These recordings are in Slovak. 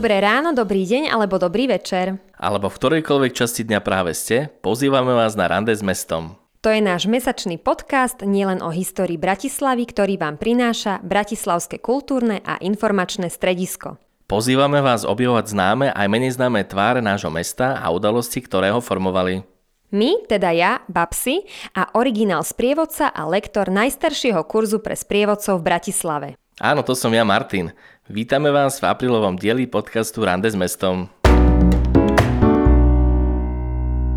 Dobré ráno, dobrý deň alebo dobrý večer. Alebo v ktorejkoľvek časti dňa práve ste, pozývame vás na rande s mestom. To je náš mesačný podcast nielen o histórii Bratislavy, ktorý vám prináša Bratislavské kultúrne a informačné stredisko. Pozývame vás objavovať známe aj menej známe tváre nášho mesta a udalosti, ktoré ho formovali. My, teda ja, Babsi a originál sprievodca a lektor najstaršieho kurzu pre sprievodcov v Bratislave. Áno, to som ja, Martin. Vítame vás v aprílovom dieli podcastu Rande s mestom.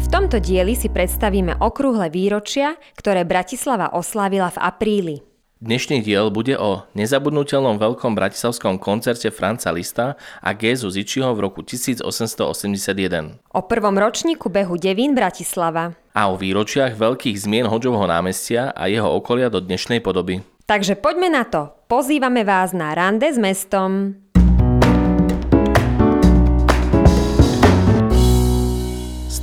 V tomto dieli si predstavíme okrúhle výročia, ktoré Bratislava oslávila v apríli. Dnešný diel bude o nezabudnutelnom veľkom bratislavskom koncerte Franca Lista a Gézu Zičiho v roku 1881. O prvom ročníku behu Devín Bratislava. A o výročiach veľkých zmien Hoďovho námestia a jeho okolia do dnešnej podoby. Takže poďme na to. Pozývame vás na rande s mestom.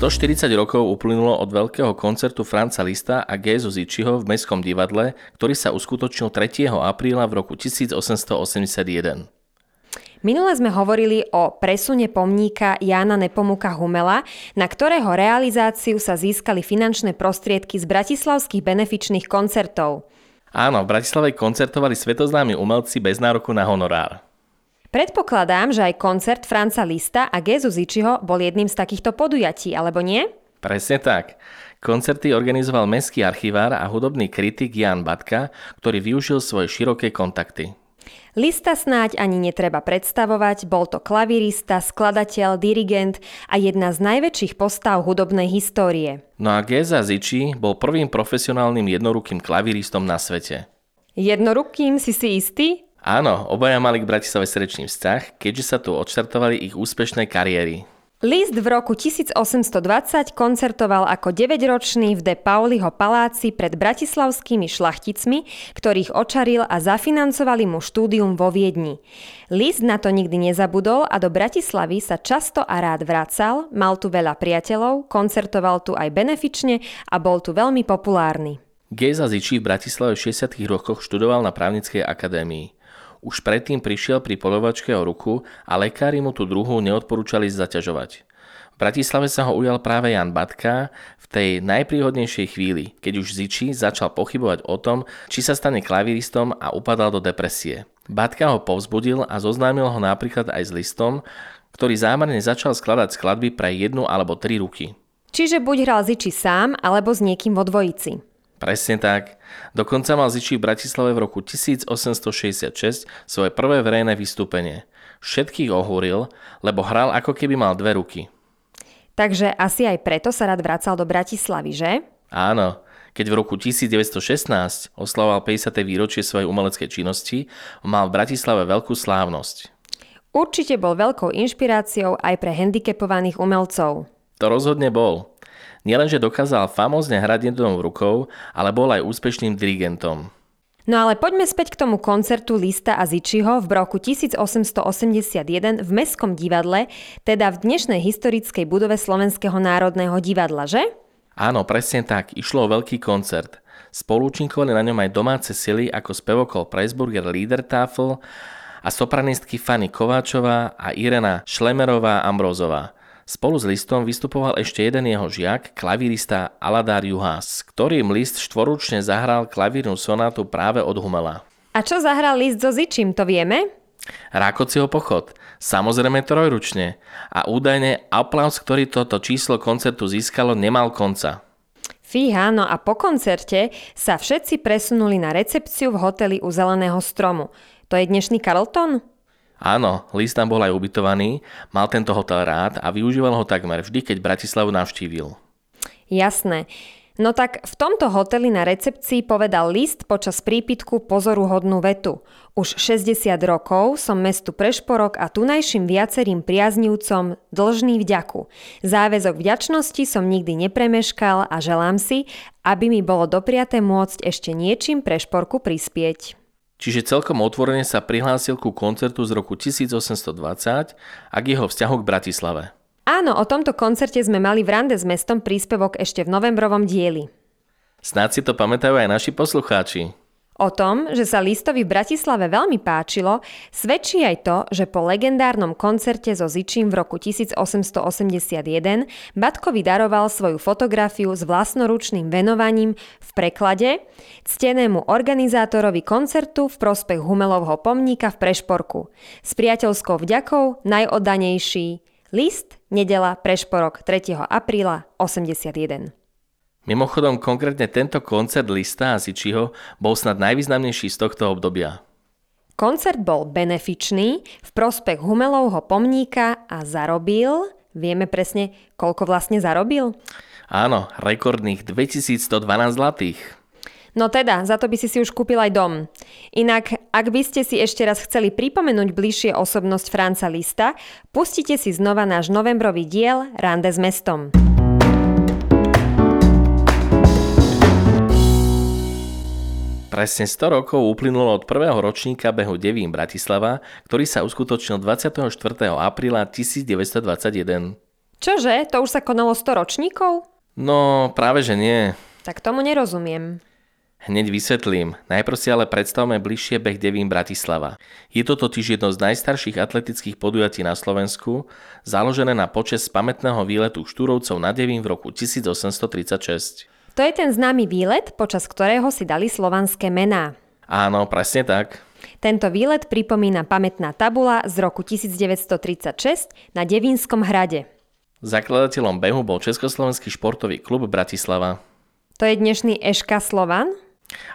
...140 rokov uplynulo od veľkého koncertu Franca Lista a Gézu Zičiho v Mestskom divadle, ktorý sa uskutočnil 3. apríla v roku 1881. Minule sme hovorili o presune pomníka Jána Nepomuka Humela, na ktorého realizáciu sa získali finančné prostriedky z bratislavských benefičných koncertov. Áno, v Bratislave koncertovali svetoznámi umelci bez nároku na honorár. Predpokladám, že aj koncert Franca Lista a Gezu Zičiho bol jedným z takýchto podujatí, alebo nie? Presne tak. Koncerty organizoval mestský archivár a hudobný kritik Jan Batka, ktorý využil svoje široké kontakty. Lista snáď ani netreba predstavovať, bol to klavirista, skladateľ, dirigent a jedna z najväčších postav hudobnej histórie. No a Geza Ziči bol prvým profesionálnym jednorukým klaviristom na svete. Jednorukým si si istý? Áno, obaja mali k Bratislave srdečný vzťah, keďže sa tu odštartovali ich úspešné kariéry. List v roku 1820 koncertoval ako 9-ročný v De Pauliho paláci pred bratislavskými šlachticmi, ktorých očaril a zafinancovali mu štúdium vo Viedni. List na to nikdy nezabudol a do Bratislavy sa často a rád vracal, mal tu veľa priateľov, koncertoval tu aj benefične a bol tu veľmi populárny. Geza Ziči v Bratislave v 60. rokoch študoval na právnickej akadémii. Už predtým prišiel pri polovačke o ruku a lekári mu tú druhú neodporúčali zaťažovať. V Bratislave sa ho ujal práve Jan Batka v tej najpríhodnejšej chvíli, keď už Ziči začal pochybovať o tom, či sa stane klaviristom a upadal do depresie. Batka ho povzbudil a zoznámil ho napríklad aj s listom, ktorý zámerne začal skladať skladby pre jednu alebo tri ruky. Čiže buď hral Ziči sám, alebo s niekým vo dvojici. Presne tak. Dokonca mal Ziči v Bratislave v roku 1866 svoje prvé verejné vystúpenie. Všetkých ohúril, lebo hral ako keby mal dve ruky. Takže asi aj preto sa rád vracal do Bratislavy, že? Áno. Keď v roku 1916 oslavoval 50. výročie svojej umeleckej činnosti, mal v Bratislave veľkú slávnosť. Určite bol veľkou inšpiráciou aj pre handicapovaných umelcov. To rozhodne bol. Nielenže dokázal famózne hrať jednou rukou, ale bol aj úspešným dirigentom. No ale poďme späť k tomu koncertu Lista a Zičiho v roku 1881 v Mestskom divadle, teda v dnešnej historickej budove Slovenského národného divadla, že? Áno, presne tak. Išlo o veľký koncert. Spolúčinkovali na ňom aj domáce sily ako spevokol Preisburger Liedertafel a sopranistky Fanny Kováčová a Irena Šlemerová Ambrozová. Spolu s listom vystupoval ešte jeden jeho žiak, klavírista Aladár Juhás, ktorým list štvoručne zahral klavírnu sonátu práve od Humela. A čo zahral list so Zičím, to vieme? Rákociho pochod, samozrejme trojručne. A údajne aplaus, ktorý toto číslo koncertu získalo, nemal konca. Fíha, no a po koncerte sa všetci presunuli na recepciu v hoteli u Zeleného stromu. To je dnešný Carlton? Áno, List tam bol aj ubytovaný, mal tento hotel rád a využíval ho takmer vždy, keď Bratislavu navštívil. Jasné. No tak v tomto hoteli na recepcii povedal list počas prípitku pozoruhodnú vetu. Už 60 rokov som mestu Prešporok a tunajším viacerým priaznivcom dlžný vďaku. Záväzok vďačnosti som nikdy nepremeškal a želám si, aby mi bolo dopriaté môcť ešte niečím Prešporku prispieť čiže celkom otvorene sa prihlásil ku koncertu z roku 1820 a k jeho vzťahu k Bratislave. Áno, o tomto koncerte sme mali v rande s mestom príspevok ešte v novembrovom dieli. Snáď si to pamätajú aj naši poslucháči. O tom, že sa Listovi v Bratislave veľmi páčilo, svedčí aj to, že po legendárnom koncerte so Zičím v roku 1881 Batkovi daroval svoju fotografiu s vlastnoručným venovaním v preklade ctenému organizátorovi koncertu v prospech Humelovho pomníka v Prešporku. S priateľskou vďakou najoddanejší List, nedela, Prešporok 3. apríla 81. Mimochodom, konkrétne tento koncert Lista a Sičiho bol snad najvýznamnejší z tohto obdobia. Koncert bol benefičný v prospech Humelovho pomníka a zarobil, vieme presne, koľko vlastne zarobil? Áno, rekordných 2112 zlatých. No teda, za to by si si už kúpil aj dom. Inak, ak by ste si ešte raz chceli pripomenúť bližšie osobnosť Franca Lista, pustite si znova náš novembrový diel Rande s mestom. Presne 100 rokov uplynulo od prvého ročníka behu Devín Bratislava, ktorý sa uskutočnil 24. apríla 1921. Čože? To už sa konalo 100 ročníkov? No, práve že nie. Tak tomu nerozumiem. Hneď vysvetlím. Najprv si ale predstavme bližšie beh Devín Bratislava. Je to totiž jedno z najstarších atletických podujatí na Slovensku, založené na počas pamätného výletu štúrovcov na Devín v roku 1836. To je ten známy výlet, počas ktorého si dali slovanské mená. Áno, presne tak. Tento výlet pripomína pamätná tabula z roku 1936 na Devínskom hrade. Zakladateľom behu bol Československý športový klub Bratislava. To je dnešný Eška Slovan?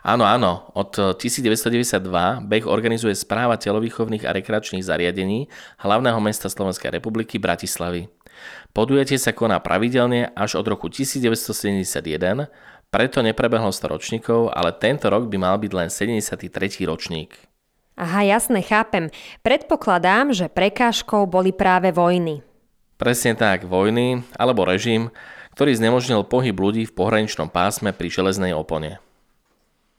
Áno, áno. Od 1992 beh organizuje správa telovýchovných a rekreačných zariadení hlavného mesta Slovenskej republiky Bratislavy. Podujatie sa koná pravidelne až od roku 1971, preto neprebehlo 100 ročníkov, ale tento rok by mal byť len 73. ročník. Aha, jasne, chápem. Predpokladám, že prekážkou boli práve vojny. Presne tak, vojny alebo režim, ktorý znemožnil pohyb ľudí v pohraničnom pásme pri železnej opone.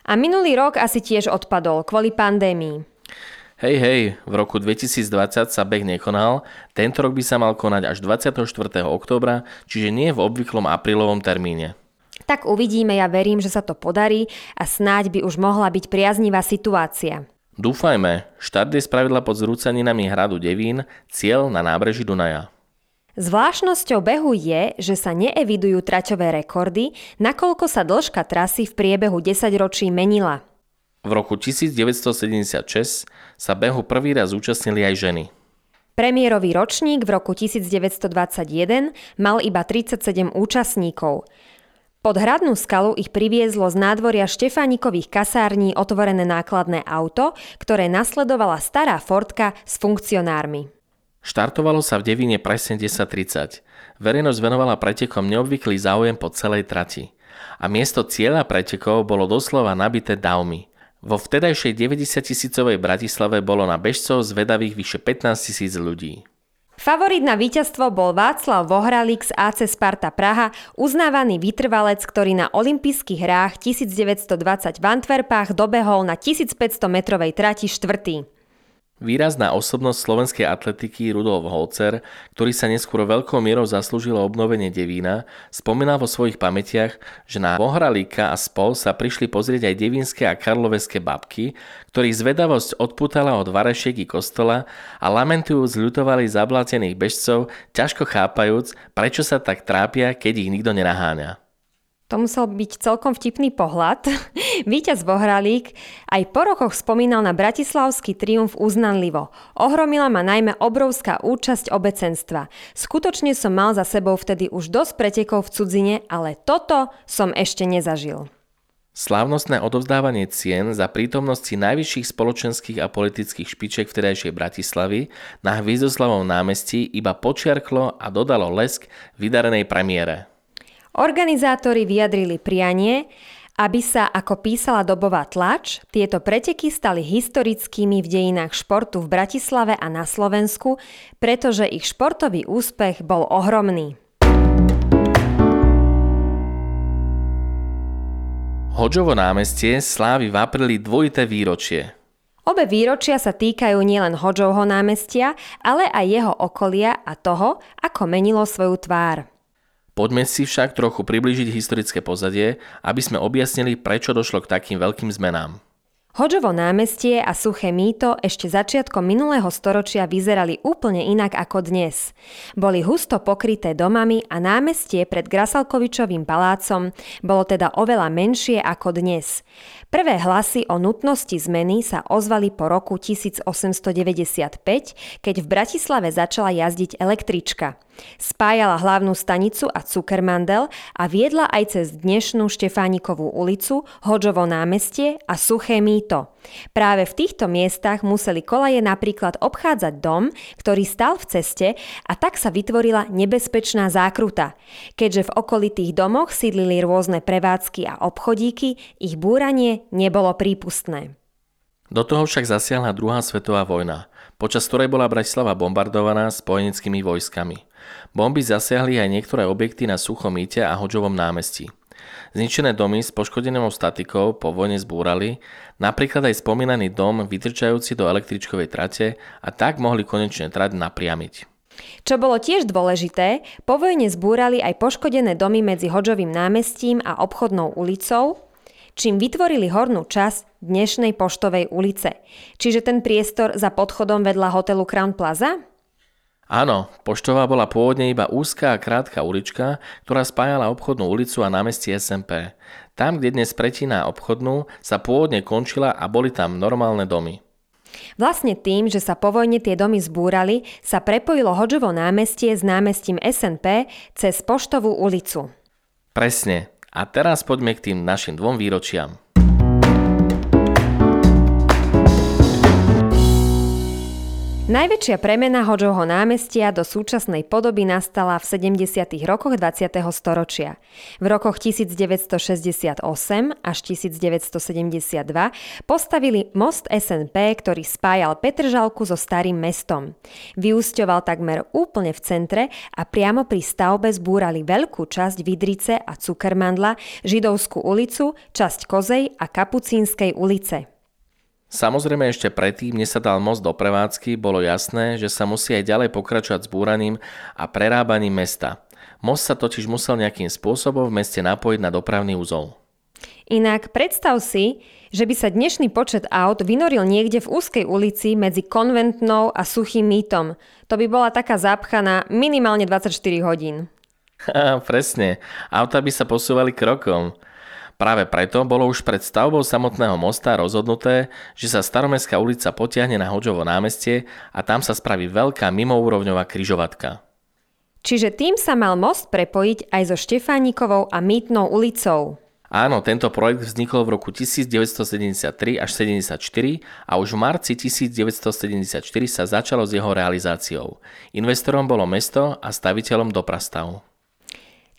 A minulý rok asi tiež odpadol kvôli pandémii. Hej, hej, v roku 2020 sa beh nekonal, tento rok by sa mal konať až 24. októbra, čiže nie v obvyklom aprílovom termíne. Tak uvidíme, ja verím, že sa to podarí a snáď by už mohla byť priaznivá situácia. Dúfajme, štart je spravidla pod zrúcaninami hradu Devín, cieľ na nábreží Dunaja. Zvláštnosťou behu je, že sa neevidujú traťové rekordy, nakoľko sa dĺžka trasy v priebehu 10 ročí menila. V roku 1976 sa behu prvý raz zúčastnili aj ženy. Premiérový ročník v roku 1921 mal iba 37 účastníkov. Pod hradnú skalu ich priviezlo z nádvoria Štefánikových kasární otvorené nákladné auto, ktoré nasledovala stará Fordka s funkcionármi. Štartovalo sa v Devine presne 10.30. Verejnosť venovala pretekom neobvyklý záujem po celej trati. A miesto cieľa pretekov bolo doslova nabité davmi – vo vtedajšej 90 tisícovej Bratislave bolo na bežcov zvedavých vyše 15 tisíc ľudí. Favorit na víťazstvo bol Václav Vohralík z AC Sparta Praha, uznávaný vytrvalec, ktorý na olympijských hrách 1920 v Antwerpách dobehol na 1500 metrovej trati štvrtý. Výrazná osobnosť slovenskej atletiky Rudolf Holcer, ktorý sa neskôr veľkou mierou zaslúžil obnovenie Devína, spomína vo svojich pamätiach, že na Bohralíka a spol sa prišli pozrieť aj devínske a karloveské babky, ktorých zvedavosť odputala od varešiek kostola a lamentujú zľutovali zablatených bežcov, ťažko chápajúc, prečo sa tak trápia, keď ich nikto nenaháňa. To musel byť celkom vtipný pohľad. Výťaz Bohralík aj po rokoch spomínal na bratislavský triumf uznanlivo. Ohromila ma najmä obrovská účasť obecenstva. Skutočne som mal za sebou vtedy už dosť pretekov v cudzine, ale toto som ešte nezažil. Slávnostné odovzdávanie cien za prítomnosti najvyšších spoločenských a politických špiček vtedajšej Bratislavy na Hvizdoslavom námestí iba počiarklo a dodalo lesk vydarenej premiére. Organizátori vyjadrili prianie, aby sa, ako písala dobová tlač, tieto preteky stali historickými v dejinách športu v Bratislave a na Slovensku, pretože ich športový úspech bol ohromný. Hodžovo námestie slávi v apríli dvojité výročie. Obe výročia sa týkajú nielen Hodžovho námestia, ale aj jeho okolia a toho, ako menilo svoju tvár. Poďme si však trochu priblížiť historické pozadie, aby sme objasnili, prečo došlo k takým veľkým zmenám. Hodžovo námestie a suché mýto ešte začiatkom minulého storočia vyzerali úplne inak ako dnes. Boli husto pokryté domami a námestie pred Grasalkovičovým palácom bolo teda oveľa menšie ako dnes. Prvé hlasy o nutnosti zmeny sa ozvali po roku 1895, keď v Bratislave začala jazdiť električka. Spájala hlavnú stanicu a Cukermandel a viedla aj cez dnešnú Štefánikovú ulicu, Hoďovo námestie a Suché mýto. Práve v týchto miestach museli kolaje napríklad obchádzať dom, ktorý stal v ceste a tak sa vytvorila nebezpečná zákruta. Keďže v okolitých domoch sídlili rôzne prevádzky a obchodíky, ich búranie nebolo prípustné. Do toho však zasiahla druhá svetová vojna, počas ktorej bola Bratislava bombardovaná spojeneckými vojskami. Bomby zasiahli aj niektoré objekty na Suchomíte a Hoďovom námestí. Zničené domy s poškodenou statikou po vojne zbúrali, napríklad aj spomínaný dom vytrčajúci do električkovej trate a tak mohli konečne trať napriamiť. Čo bolo tiež dôležité, po vojne zbúrali aj poškodené domy medzi Hoďovým námestím a obchodnou ulicou, čím vytvorili hornú časť dnešnej poštovej ulice. Čiže ten priestor za podchodom vedľa hotelu Crown Plaza? Áno, Poštová bola pôvodne iba úzká a krátka ulička, ktorá spájala obchodnú ulicu a námestie SMP. Tam, kde dnes pretína obchodnú, sa pôvodne končila a boli tam normálne domy. Vlastne tým, že sa po vojne tie domy zbúrali, sa prepojilo Hoďovo námestie s námestím SNP cez Poštovú ulicu. Presne, a teraz poďme k tým našim dvom výročiam. Najväčšia premena Hoďovho námestia do súčasnej podoby nastala v 70. rokoch 20. storočia. V rokoch 1968 až 1972 postavili most SNP, ktorý spájal Petržalku so Starým mestom. Vyúsťoval takmer úplne v centre a priamo pri stavbe zbúrali veľkú časť Vidrice a Cukermandla, Židovskú ulicu, časť Kozej a Kapucínskej ulice. Samozrejme ešte predtým, než sa dal most do prevádzky, bolo jasné, že sa musí aj ďalej pokračovať s búraním a prerábaním mesta. Most sa totiž musel nejakým spôsobom v meste napojiť na dopravný úzol. Inak predstav si, že by sa dnešný počet aut vynoril niekde v úzkej ulici medzi konventnou a suchým mýtom. To by bola taká zápcha na minimálne 24 hodín. Ha, presne. Auta by sa posúvali krokom. Práve preto bolo už pred stavbou samotného mosta rozhodnuté, že sa staromestská ulica potiahne na Hoďovo námestie a tam sa spraví veľká mimoúrovňová kryžovatka. Čiže tým sa mal most prepojiť aj so Štefánikovou a Mýtnou ulicou. Áno, tento projekt vznikol v roku 1973 až 74 a už v marci 1974 sa začalo s jeho realizáciou. Investorom bolo mesto a staviteľom doprastav.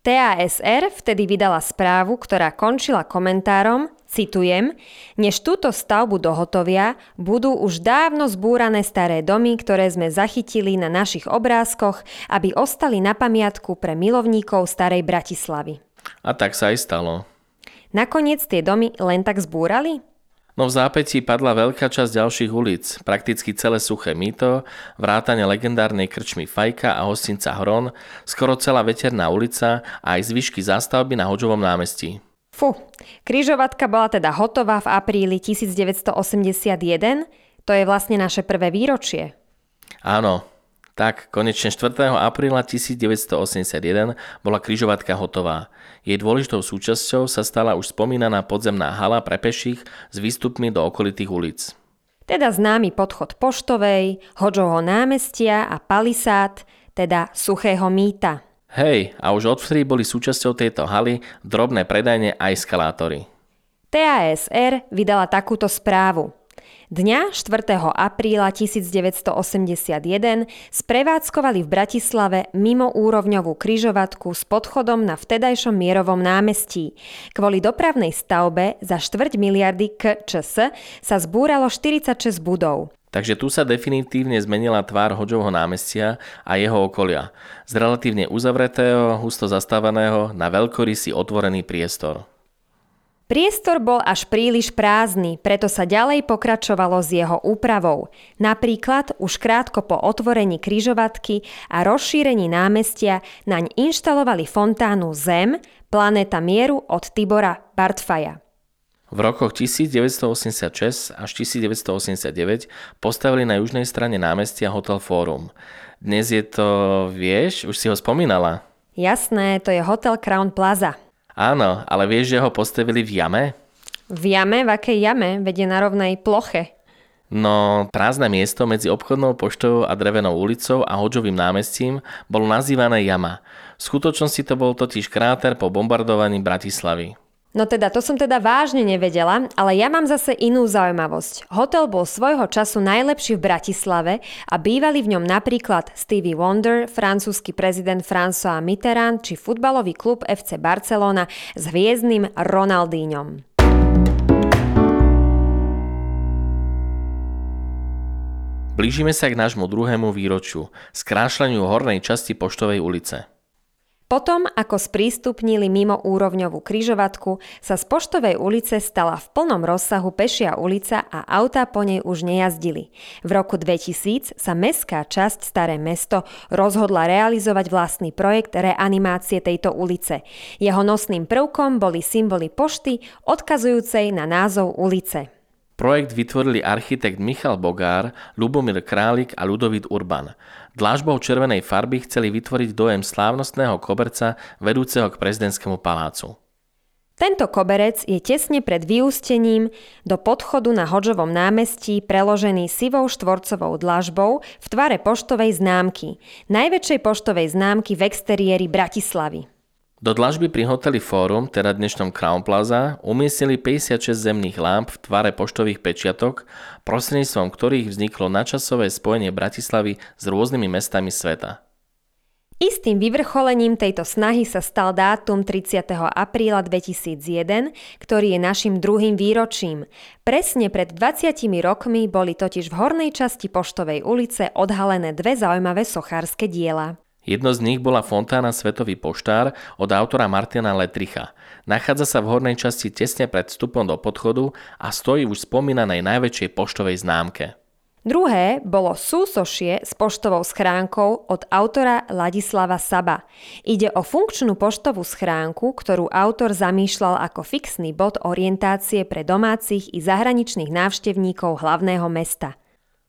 TASR vtedy vydala správu, ktorá končila komentárom, citujem, než túto stavbu dohotovia, budú už dávno zbúrané staré domy, ktoré sme zachytili na našich obrázkoch, aby ostali na pamiatku pre milovníkov starej Bratislavy. A tak sa aj stalo. Nakoniec tie domy len tak zbúrali? No v zápätí padla veľká časť ďalších ulic, prakticky celé suché mýto, vrátane legendárnej krčmy Fajka a hostinca Hron, skoro celá veterná ulica a aj zvyšky zástavby na Hoďovom námestí. Fu, križovatka bola teda hotová v apríli 1981, to je vlastne naše prvé výročie. Áno, tak, konečne 4. apríla 1981 bola križovatka hotová. Jej dôležitou súčasťou sa stala už spomínaná podzemná hala pre peších s výstupmi do okolitých ulic. Teda známy podchod Poštovej, Hoďovho námestia a Palisát, teda Suchého mýta. Hej, a už odvtedy boli súčasťou tejto haly drobné predajne a eskalátory. TASR vydala takúto správu. Dňa 4. apríla 1981 sprevádzkovali v Bratislave mimo úrovňovú kryžovatku s podchodom na vtedajšom mierovom námestí. Kvôli dopravnej stavbe za štvrť miliardy KČS sa zbúralo 46 budov. Takže tu sa definitívne zmenila tvár Hoďovho námestia a jeho okolia. Z relatívne uzavretého, husto zastávaného na veľkorysý otvorený priestor. Priestor bol až príliš prázdny, preto sa ďalej pokračovalo s jeho úpravou. Napríklad už krátko po otvorení kryžovatky a rozšírení námestia naň inštalovali fontánu Zem, planéta mieru od Tibora Bartfaja. V rokoch 1986 až 1989 postavili na južnej strane námestia Hotel Forum. Dnes je to, vieš, už si ho spomínala. Jasné, to je Hotel Crown Plaza. Áno, ale vieš, že ho postavili v jame? V jame? V akej jame? Vedie na rovnej ploche. No, prázdne miesto medzi obchodnou poštou a drevenou ulicou a Hodžovým námestím bolo nazývané jama. V skutočnosti to bol totiž kráter po bombardovaní Bratislavy. No teda, to som teda vážne nevedela, ale ja mám zase inú zaujímavosť. Hotel bol svojho času najlepší v Bratislave a bývali v ňom napríklad Stevie Wonder, francúzsky prezident François Mitterrand či futbalový klub FC Barcelona s hviezdnym Ronaldíňom. Blížime sa k nášmu druhému výročiu, skrášľaniu hornej časti Poštovej ulice. Potom, ako sprístupnili mimo úrovňovú kryžovatku, sa z Poštovej ulice stala v plnom rozsahu pešia ulica a autá po nej už nejazdili. V roku 2000 sa mestská časť Staré mesto rozhodla realizovať vlastný projekt reanimácie tejto ulice. Jeho nosným prvkom boli symboly pošty, odkazujúcej na názov ulice. Projekt vytvorili architekt Michal Bogár, Lubomír Králik a Ludovít Urban. Dlážbou červenej farby chceli vytvoriť dojem slávnostného koberca vedúceho k prezidentskému palácu. Tento koberec je tesne pred vyústením do podchodu na Hodžovom námestí preložený sivou štvorcovou dlažbou v tvare poštovej známky, najväčšej poštovej známky v exteriéri Bratislavy. Do dlažby pri hoteli Fórum, teda dnešnom Crown Plaza, umiestnili 56 zemných lámp v tvare poštových pečiatok, prostredníctvom ktorých vzniklo načasové spojenie Bratislavy s rôznymi mestami sveta. Istým vyvrcholením tejto snahy sa stal dátum 30. apríla 2001, ktorý je našim druhým výročím. Presne pred 20 rokmi boli totiž v hornej časti Poštovej ulice odhalené dve zaujímavé sochárske diela. Jedno z nich bola fontána Svetový poštár od autora Martina Letricha. Nachádza sa v hornej časti tesne pred vstupom do podchodu a stojí už spomínanej najväčšej poštovej známke. Druhé bolo súsošie s poštovou schránkou od autora Ladislava Saba. Ide o funkčnú poštovú schránku, ktorú autor zamýšľal ako fixný bod orientácie pre domácich i zahraničných návštevníkov hlavného mesta –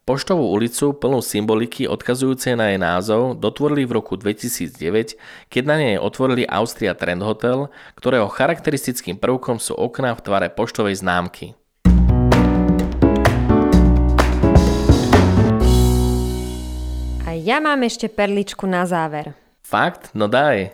Poštovú ulicu plnú symboliky odkazujúcej na jej názov dotvorili v roku 2009, keď na nej otvorili Austria Trend Hotel, ktorého charakteristickým prvkom sú okná v tvare poštovej známky. A ja mám ešte perličku na záver. Fakt? No daj.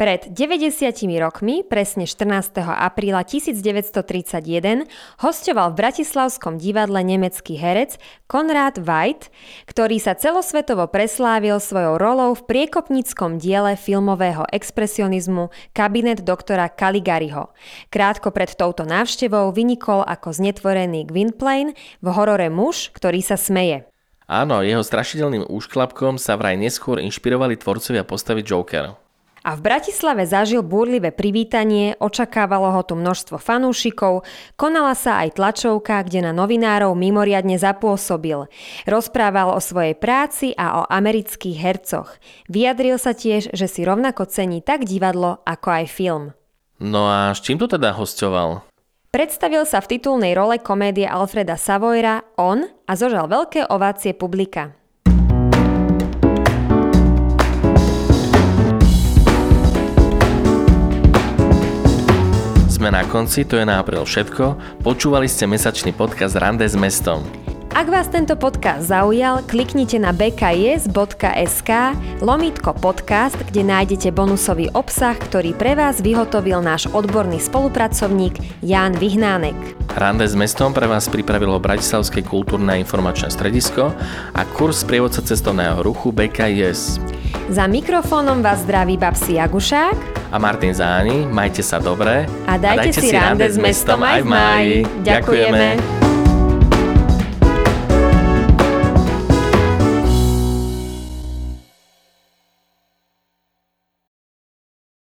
Pred 90 rokmi, presne 14. apríla 1931, hostoval v Bratislavskom divadle nemecký herec Konrad Veit, ktorý sa celosvetovo preslávil svojou rolou v priekopníckom diele filmového expresionizmu Kabinet doktora Caligariho. Krátko pred touto návštevou vynikol ako znetvorený Gwynplaine v horore muž, ktorý sa smeje. Áno, jeho strašidelným úšklapkom sa vraj neskôr inšpirovali tvorcovia postavy Joker. A v Bratislave zažil búrlivé privítanie, očakávalo ho tu množstvo fanúšikov, konala sa aj tlačovka, kde na novinárov mimoriadne zapôsobil. Rozprával o svojej práci a o amerických hercoch. Vyjadril sa tiež, že si rovnako cení tak divadlo, ako aj film. No a s čím tu teda hostoval? Predstavil sa v titulnej role komédie Alfreda Savoyra On a zožal veľké ovácie publika. Sme na konci, to je na apríl všetko. Počúvali ste mesačný podcast Rande s mestom. Ak vás tento podcast zaujal, kliknite na bks.sk lomítko podcast, kde nájdete bonusový obsah, ktorý pre vás vyhotovil náš odborný spolupracovník Jan Vyhnánek. Rande s mestom pre vás pripravilo Bratislavské kultúrne informačné stredisko a kurz prievodca cestovného ruchu BKS. Za mikrofónom vás zdraví Babsi Jagušák a Martin Záni. Majte sa dobre a dajte, a dajte si rande s mestom aj v máji. Ďakujeme. Ďakujeme.